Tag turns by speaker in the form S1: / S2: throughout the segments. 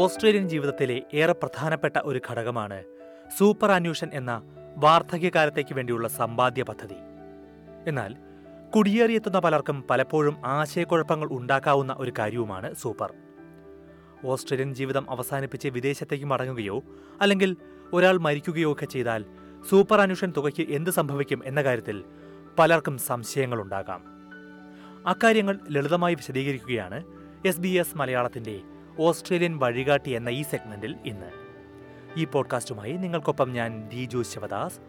S1: Australian ജീവിതത്തിലെ ഏറെ പ്രധാനപ്പെട്ട ഒരു ഘടകമാണ് സൂപ്പർ അന്വേഷൻ എന്ന വാർദ്ധക്യകാലത്തേക്ക് വേണ്ടിയുള്ള സമ്പാദ്യ പദ്ധതി. എന്നാൽ കുടിയേറിയെത്തുന്ന പലർക്കും പലപ്പോഴും ആശയക്കുഴപ്പങ്ങൾ ഉണ്ടാക്കാവുന്ന ഒരു കാര്യവുമാണ് സൂപ്പർ. ഓസ്ട്രേലിയൻ ജീവിതം അവസാനിപ്പിച്ച് വിദേശത്തേക്ക് മടങ്ങുകയോ അല്ലെങ്കിൽ ഒരാൾ മരിക്കുകയോ ഒക്കെ ചെയ്താൽ സൂപ്പർ അന്വേഷൻ തുകയ്ക്ക് എന്ത് സംഭവിക്കും എന്ന കാര്യത്തിൽ പലർക്കും സംശയങ്ങളുണ്ടാകാം. അക്കാര്യങ്ങൾ ലളിതമായി വിശദീകരിക്കുകയാണ് എസ് ബി എസ് മലയാളത്തിന്റെ ഓസ്ട്രേലിയൻ വഴികാട്ടി എന്ന ഈ സെഗ്മെന്റിൽ ഇന്ന്. ഈ പോഡ്കാസ്റ്റുമായി നിങ്ങൾക്കൊപ്പം ഞാൻ ദിജു ശിവദാസ്.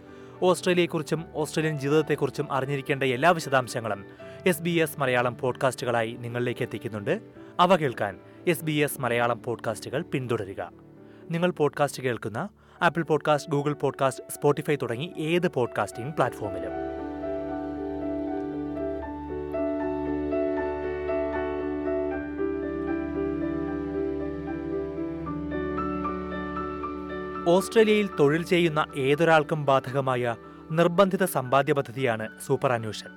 S1: ഓസ്ട്രേലിയയെക്കുറിച്ചും ഓസ്ട്രേലിയൻ ജീവിതത്തെക്കുറിച്ചും അറിഞ്ഞിരിക്കേണ്ട എല്ലാ വിശദാംശങ്ങളും എസ് ബി എസ് മലയാളം പോഡ്കാസ്റ്റുകളായി നിങ്ങളിലേക്ക് എത്തിക്കുന്നുണ്ട്. അവ കേൾക്കാൻ എസ് ബി എസ് മലയാളം പോഡ്കാസ്റ്റുകൾ പിന്തുടരുക. നിങ്ങൾ പോഡ്കാസ്റ്റ് കേൾക്കുന്ന Apple podcast Google podcast Spotify തുടങ്ങി ഏത് പോഡ്കാസ്റ്റിംഗ് പ്ലാറ്റ്ഫോമിലും. ഓസ്ട്രേലിയയിൽ തൊഴിൽ ചെയ്യുന്ന ഏതൊരാൾക്കും ബാധകമായ നിർബന്ധിത സമ്പാദ്യ പദ്ധതിയാണ് സൂപ്പർ അന്വേഷൻ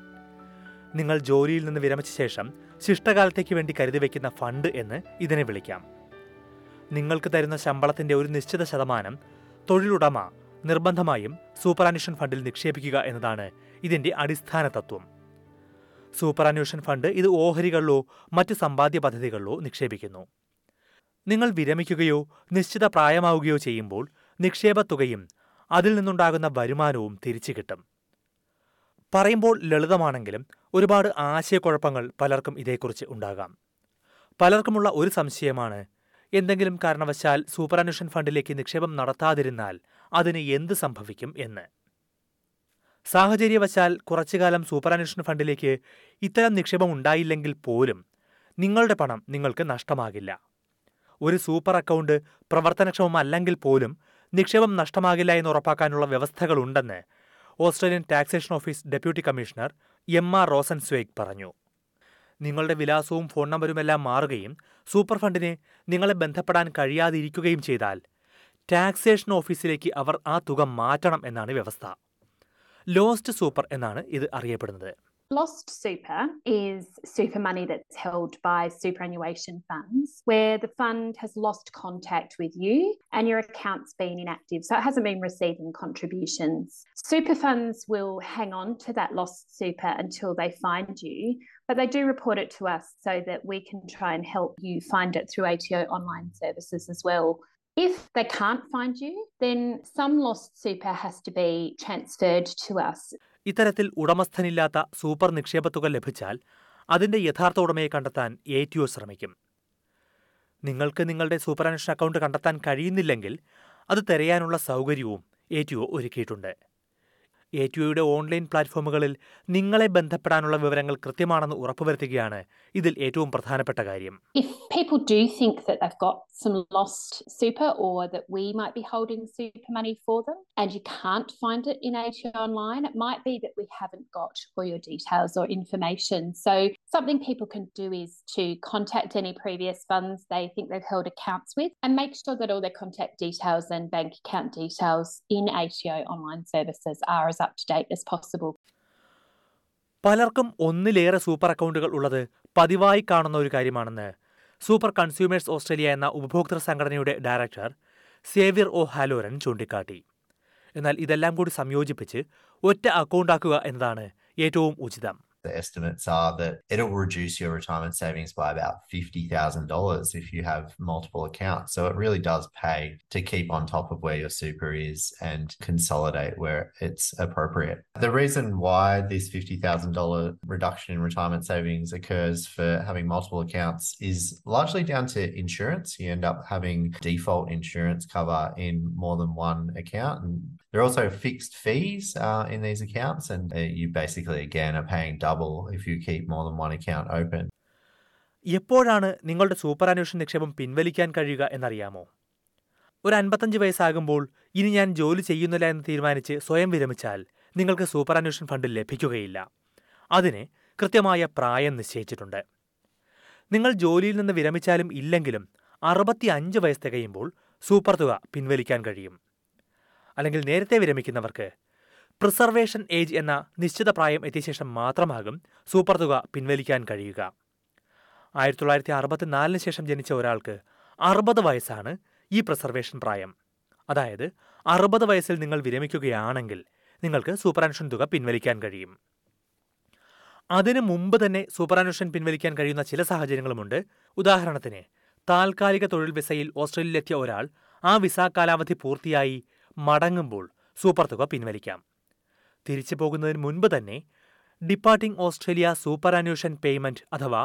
S1: നിങ്ങൾ ജോലിയിൽ നിന്ന് വിരമിച്ച ശേഷം ശിഷ്ടകാലത്തേക്ക് വേണ്ടി കരുതി വയ്ക്കുന്ന ഫണ്ട് എന്ന് ഇതിനെ വിളിക്കാം. നിങ്ങൾക്ക് തരുന്ന ശമ്പളത്തിന്റെ ഒരു നിശ്ചിത ശതമാനം തൊഴിലുടമ നിർബന്ധമായും സൂപ്പർ അന്വേഷൻ ഫണ്ടിൽ നിക്ഷേപിക്കുക എന്നതാണ് ഇതിന്റെ അടിസ്ഥാന തത്വം. സൂപ്പർ അന്വേഷൻ ഫണ്ട് ഇത് ഓഹരികളിലോ മറ്റ് സമ്പാദ്യ പദ്ധതികളിലോ നിക്ഷേപിക്കുന്നു. നിങ്ങൾ വിരമിക്കുകയോ നിശ്ചിത പ്രായമാവുകയോ ചെയ്യുമ്പോൾ നിക്ഷേപ തുകയും അതിൽ നിന്നുണ്ടാകുന്ന വരുമാനവും തിരിച്ചു കിട്ടും. പറയുമ്പോൾ ലളിതമാണെങ്കിലും ഒരുപാട് ആശയക്കുഴപ്പങ്ങൾ പലർക്കും ഇതേക്കുറിച്ച് ഉണ്ടാകാം. പലർക്കുമുള്ള ഒരു സംശയമാണ് എന്തെങ്കിലും കാരണവശാൽ സൂപ്പർ അന്വേഷൻ ഫണ്ടിലേക്ക് നിക്ഷേപം നടത്താതിരുന്നാൽ അതിന് എന്ത് സംഭവിക്കും എന്ന്. സാഹചര്യവശാൽ കുറച്ചുകാലം സൂപ്പർ അന്വേഷണ ഫണ്ടിലേക്ക് ഇത്തരം നിക്ഷേപം ഉണ്ടായില്ലെങ്കിൽ പോലും നിങ്ങളുടെ പണം നിങ്ങൾക്ക് നഷ്ടമാകില്ല. ഒരു സൂപ്പർ അക്കൗണ്ട് പ്രവർത്തനക്ഷമമല്ലെങ്കിൽ പോലും നിക്ഷേപം നഷ്ടമാകില്ല എന്ന് ഉറപ്പാക്കാനുള്ള വ്യവസ്ഥകളുണ്ടെന്ന് Australian taxation office deputy commissioner M R Rosenzweig പറഞ്ഞു. നിങ്ങളുടെ വിലാസവും ഫോൺ നമ്പരുമെല്ലാം മാറുകയും സൂപ്പർ ഫണ്ടിനെ നിങ്ങളെ ബന്ധപ്പെടാൻ കഴിയാതിരിക്കുകയും ചെയ്താൽ ടാക്സേഷൻ ഓഫീസിലേക്ക് അവർ ആ തുക മാറ്റണം എന്നാണ് വ്യവസ്ഥ. ലോസ്റ്റ് സൂപ്പർ എന്നാണ് ഇത് അറിയപ്പെടുന്നത്.
S2: Lost super is super money that's held by superannuation funds where the fund has lost contact with you and your account's been inactive, so it hasn't been receiving contributions. Super funds will hang on to that lost super until they find you, but they do report it to us so that we can try and help you find it through ATO online services as well. If they can't find you, then some lost super has to be transferred to us.
S1: ഇത്തരത്തിൽ ഉടമസ്ഥനില്ലാത്ത super നിക്ഷേപത്തുക ലഭിച്ചാൽ അതിന്റെ യഥാർത്ഥ ഉടമയെ കണ്ടെത്താൻ A T O ശ്രമിക്കും. നിങ്ങൾക്ക് നിങ്ങളുടെ super account കണ്ടെത്താൻ കഴിയുന്നില്ലെങ്കിൽ അത് തിരയാനുള്ള സൗകര്യവും എ ടി ഒ ഒരുക്കിയിട്ടുണ്ട്. എ ടി ഓൺലൈൻ പ്ലാറ്റ്ഫോമുകളിൽ നിങ്ങളെ ബന്ധപ്പെടാനുള്ള വിവരങ്ങൾ കൃത്യമാണെന്ന് ഉറപ്പുവരുത്തുകയാണ് ഇതിൽ ഏറ്റവും പ്രധാനപ്പെട്ട കാര്യം
S2: If people do think that they've got some lost super or that we might be holding super money for them and you can't find it in ATO online, it might be that we haven't got all your details or information. So, something people can do is to contact any previous funds they think they've held accounts with and make sure that all their contact details and bank account details in ATO online services are as up to date as possible.
S1: പലർക്കും ഒന്നിലേറെ super അക്കൗണ്ടുകൾ ഉള്ളത് പതിവായി കാണുന്ന ഒരു കാര്യമാണെന്ന് super consumers Australia എന്ന ഉപഭോക്തൃ സംഘടനയുടെ ഡയറക്ടർ സേവ്യർ ഒ ഹാലോരൻ ചൂണ്ടിക്കാട്ടി എന്നാൽ ഇതെല്ലാം കൂടി സംയോജിപ്പിച്ച് ഒറ്റ അക്കൗണ്ടാക്കുക എന്നതാണ് ഏറ്റവും ഉചിതം
S3: The estimates are that it'll reduce your retirement savings by about $50,000 if you have multiple accounts. So it really does pay to keep on top of where your super is and consolidate where it's appropriate. The reason why this $50,000 reduction in retirement savings occurs for having multiple accounts is largely down to insurance. You end up having default insurance cover in more than one account. And there are also fixed fees uh, in these accounts, and uh, you basically, again, are paying double if you keep more than one account open.
S1: എപ്പോഴാണ് നിങ്ങളുടെ super അന്വേഷണ നിക്ഷേപം പിൻവലിക്കാൻ കഴിയുക എന്നറിയാമോ? ഒരു അൻപത്തഞ്ച് വയസ്സാകുമ്പോൾ ഇനി ഞാൻ ജോലി ചെയ്യുന്നില്ല എന്ന് തീരുമാനിച്ച് സ്വയം വിരമിച്ചാൽ നിങ്ങൾക്ക് സൂപ്പർ അന്വേഷണ ഫണ്ട് ലഭിക്കുകയില്ല. അതിന് കൃത്യമായ പ്രായം നിശ്ചയിച്ചിട്ടുണ്ട്. നിങ്ങൾ ജോലിയിൽ നിന്ന് വിരമിച്ചാലും ഇല്ലെങ്കിലും അറുപത്തി അഞ്ച് വയസ്സ് തികയുമ്പോൾ സൂപ്പർ തുക പിൻവലിക്കാൻ കഴിയും. അല്ലെങ്കിൽ നേരത്തെ വിരമിക്കുന്നവർക്ക്. പ്രിസർവേഷൻ ഏജ് എന്ന നിശ്ചിത പ്രായം എത്തിയ ശേഷം മാത്രമാകും സൂപ്പർ തുക പിൻവലിക്കാൻ കഴിയുക. ആയിരത്തി തൊള്ളായിരത്തി അറുപത്തിനാലിന് ശേഷം ജനിച്ച ഒരാൾക്ക് അറുപത് വയസ്സാണ് ഈ പ്രിസർവേഷൻ പ്രായം. അതായത് അറുപത് വയസ്സിൽ നിങ്ങൾ വിരമിക്കുകയാണെങ്കിൽ നിങ്ങൾക്ക് സൂപ്പറാനുഷൻ തുക പിൻവലിക്കാൻ കഴിയും. അതിനു മുമ്പ് തന്നെ സൂപ്പറാനുഷൻ പിൻവലിക്കാൻ കഴിയുന്ന ചില സാഹചര്യങ്ങളുമുണ്ട്. ഉദാഹരണത്തിന് താൽക്കാലിക തൊഴിൽ വിസയിൽ ഓസ്ട്രേലിയയിലെത്തിയ ഒരാൾ ആ വിസ കാലാവധി പൂർത്തിയായി മടങ്ങുമ്പോൾ സൂപ്പർ തുക പിൻവലിക്കാം. തിരിച്ചു പോകുന്നതിന് മുൻപ് തന്നെ departing Australia superannuation payment അഥവാ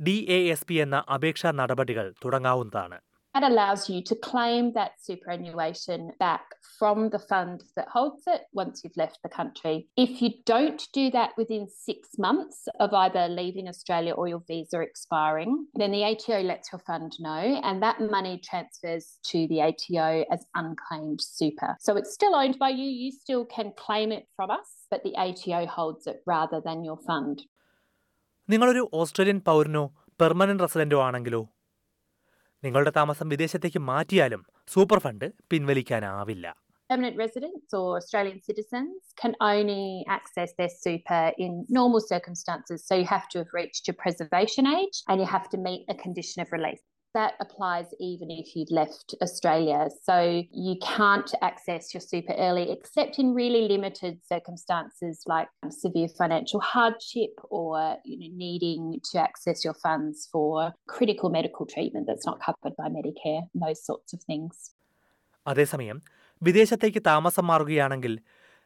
S1: ഡി എ എസ് പി എന്ന അപേക്ഷാ നടപടികൾ തുടങ്ങാവുന്നതാണ്.
S2: That allows you to claim that superannuation back from the fund that holds it once you've left the country. If you don't do that within six months of either leaving Australia or your visa expiring, then the ATO lets your fund know and that money transfers to the ATO as unclaimed super. So it's still owned by you, you still can claim it from us, but the ATO holds it rather than your fund.
S1: നിങ്ങളൊരു Australian പൗരനോ permanent റെസിഡന്റോ ആണെങ്കിലോ നിങ്ങളുടെ താമസം വിദേശത്തേക്ക് മാറ്റിയാലും super fund പിൻവലിക്കാനാവില്ല
S2: Permanent residents or Australian citizens can only access their super in normal circumstances. So you have to have reached your preservation age and you have to meet a condition of release. That applies even if you've left Australia. So you can't access your super early except in really limited circumstances like severe financial hardship or you know, needing to access your funds for critical medical treatment that's not covered by Medicare, those sorts of things.
S1: അതേസമയം വിദേശത്തേക്ക് താമസം മാറുകയാണെങ്കിൽ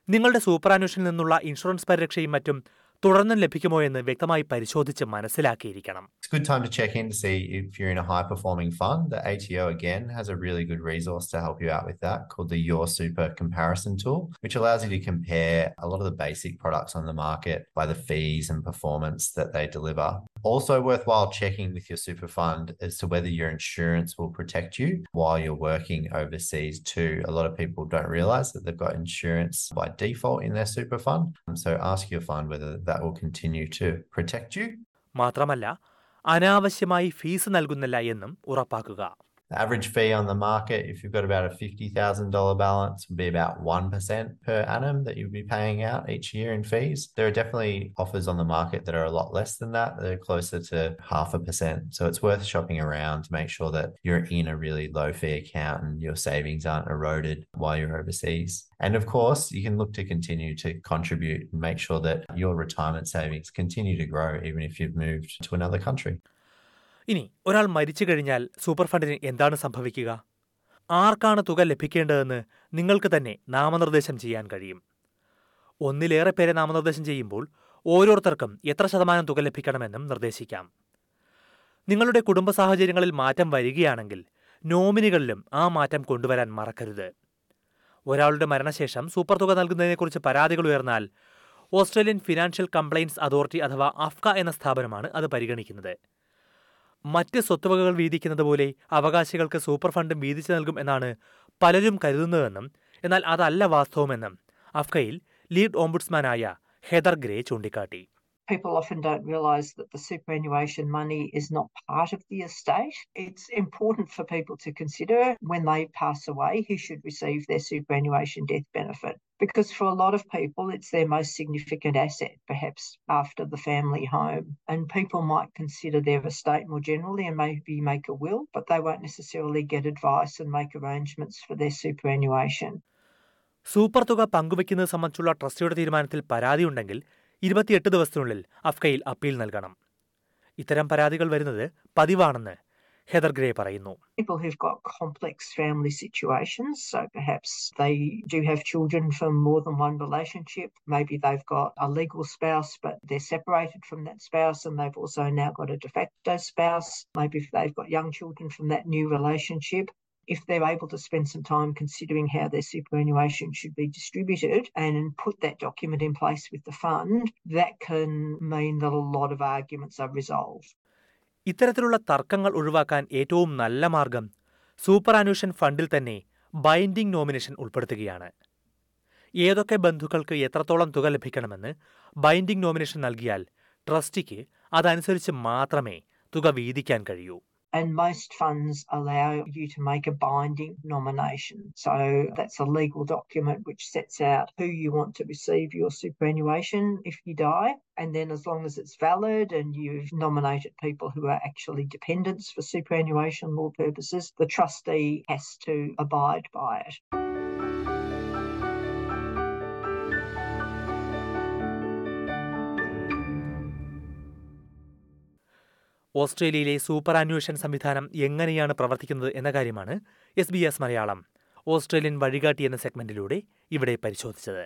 S1: നിങ്ങളുടെ super നിന്നുള്ള insurance പരിരക്ഷയും മറ്റും തുടർന്നും ലഭിക്കുമോ എന്ന് വ്യക്തമായി പരിശോധിച്ച് മനസ്സിലാക്കിയിരിക്കണം
S3: It's a good time to check in to see if you're in a high performing fund. The ATO again has a really good resource to help you out with that called the Your Super Comparison Tool, which allows you to compare a lot of the basic products on the market by the fees and performance that they deliver. Also worthwhile checking with your super fund as to whether your insurance will protect you while you're working overseas too. A lot of people don't realize that they've got insurance by default in their super fund. So ask your fund whether that will continue to protect you.
S1: മാത്രമല്ല അനാവശ്യമായി fees നൽകുന്നില്ല എന്നും ഉറപ്പാക്കുക.
S3: The average fee on the market, if you've got about a $50,000 balance, would be about 1% per annum that you'd be paying out each year in fees. There are definitely offers on the market that are a lot less than that. They're closer to half a percent. So it's worth shopping around to make sure that you're in a really low fee account and your savings aren't eroded while you're overseas. And of course, you can look to continue to contribute and make sure that your retirement savings continue to grow even if you've moved to another country.
S1: ഇനി ഒരാൾ മരിച്ചു കഴിഞ്ഞാൽ super ഫണ്ടിന് എന്താണ് സംഭവിക്കുക? ആർക്കാണ് തുക ലഭിക്കേണ്ടതെന്ന് നിങ്ങൾക്ക് തന്നെ നാമനിർദ്ദേശം ചെയ്യാൻ കഴിയും. ഒന്നിലേറെ പേരെ നാമനിർദ്ദേശം ചെയ്യുമ്പോൾ ഓരോരുത്തർക്കും എത്ര ശതമാനം തുക ലഭിക്കണമെന്നും നിർദ്ദേശിക്കാം. നിങ്ങളുടെ കുടുംബ സാഹചര്യങ്ങളിൽ മാറ്റം വരികയാണെങ്കിൽ നോമിനികളിലും ആ മാറ്റം കൊണ്ടുവരാൻ മറക്കരുത്. ഒരാളുടെ മരണശേഷം സൂപ്പർ തുക നൽകുന്നതിനെക്കുറിച്ച് പരാതികൾ ഉയർന്നാൽ ഓസ്ട്രേലിയൻ ഫിനാൻഷ്യൽ കംപ്ലയിൻസ് അതോറിറ്റി അഥവാ അഫ്ക എന്ന സ്ഥാപനമാണ് അത് പരിഗണിക്കുന്നത്. മറ്റ് സ്വത്തുവകകൾ വീതിക്കുന്നത് പോലെ അവകാശികൾക്ക് സൂപ്പർ ഫണ്ടും വീതിച്ചു നൽകും എന്നാണ് പലരും കരുതുന്നതെന്നും എന്നാൽ അതല്ല വാസ്തവമെന്നും അഫ്കയിൽ ലീഡ് ഓംബുഡ്സ്മാനായ ഹെദർ ഗ്രേ ചൂണ്ടിക്കാട്ടി
S4: people often don't realise that the superannuation money is not part of the estate. It's important for people to consider when they pass away who should receive their superannuation death benefit. Because for a lot of people, it's their most significant asset, perhaps after the family home. And people might consider their estate more generally and maybe make a will, but they won't necessarily get advice and make arrangements for their superannuation.
S1: Super തുക പങ്കുവയ്ക്കുന്നത് സംബന്ധിച്ചുള്ള ട്രസ്റ്റിയുടെ തീരുമാനത്തിൽ പരാതി ഉണ്ടെങ്കിൽ ഇരുപത്തിയെട്ട് ദിവസത്തിനുള്ളിൽ അഫ്കയിൽ appeal നൽകണം ഇത്തരം പരാതികൾ വരുന്നത് പതിവാണെന്ന് ഹെദർ ഗ്രേ പറയുന്നു
S4: People who've got complex family situations, so perhaps they do have children from more than one relationship. Maybe they've got a legal spouse, but they're separated from that spouse and they've also now got a de facto spouse. Maybe if they've got young children from that new relationship. If they're able to spend some time considering how their superannuation should be distributed and put that document in place with the fund, that can mean that a lot of arguments are resolved.
S1: ഇത്തരത്തിലുള്ള തർക്കങ്ങൾ ഒഴിവാക്കാൻ ഏറ്റവും നല്ല മാർഗം super അന്വേഷൻ ഫണ്ടിൽ തന്നെ binding nomination ഉൾപ്പെടുത്തുകയാണ്. ഏതൊക്കെ ബന്ധുക്കൾക്ക് എത്രത്തോളം തുക ലഭിക്കണമെന്ന് ബൈൻഡിംഗ് നോമിനേഷൻ നൽകിയാൽ ട്രസ്റ്റിക്ക് അതനുസരിച്ച് മാത്രമേ തുക വീതിക്കാൻ കഴിയൂ.
S4: And most funds allow you to make a binding nomination. So that's a legal document which sets out who you want to receive your superannuation if you die. And then, as long as it's valid and you've nominated people who are actually dependents for superannuation law purposes, the trustee has to abide by it.
S1: ഓസ്ട്രേലിയയിലെ superannuation സംവിധാനം എങ്ങനെയാണ് പ്രവർത്തിക്കുന്നത് എന്ന കാര്യമാണ് S B S Malayalam Australian വഴികാട്ടി എന്ന സെഗ്മെന്റിലൂടെ ഇവിടെ പരിശോധിച്ചത്.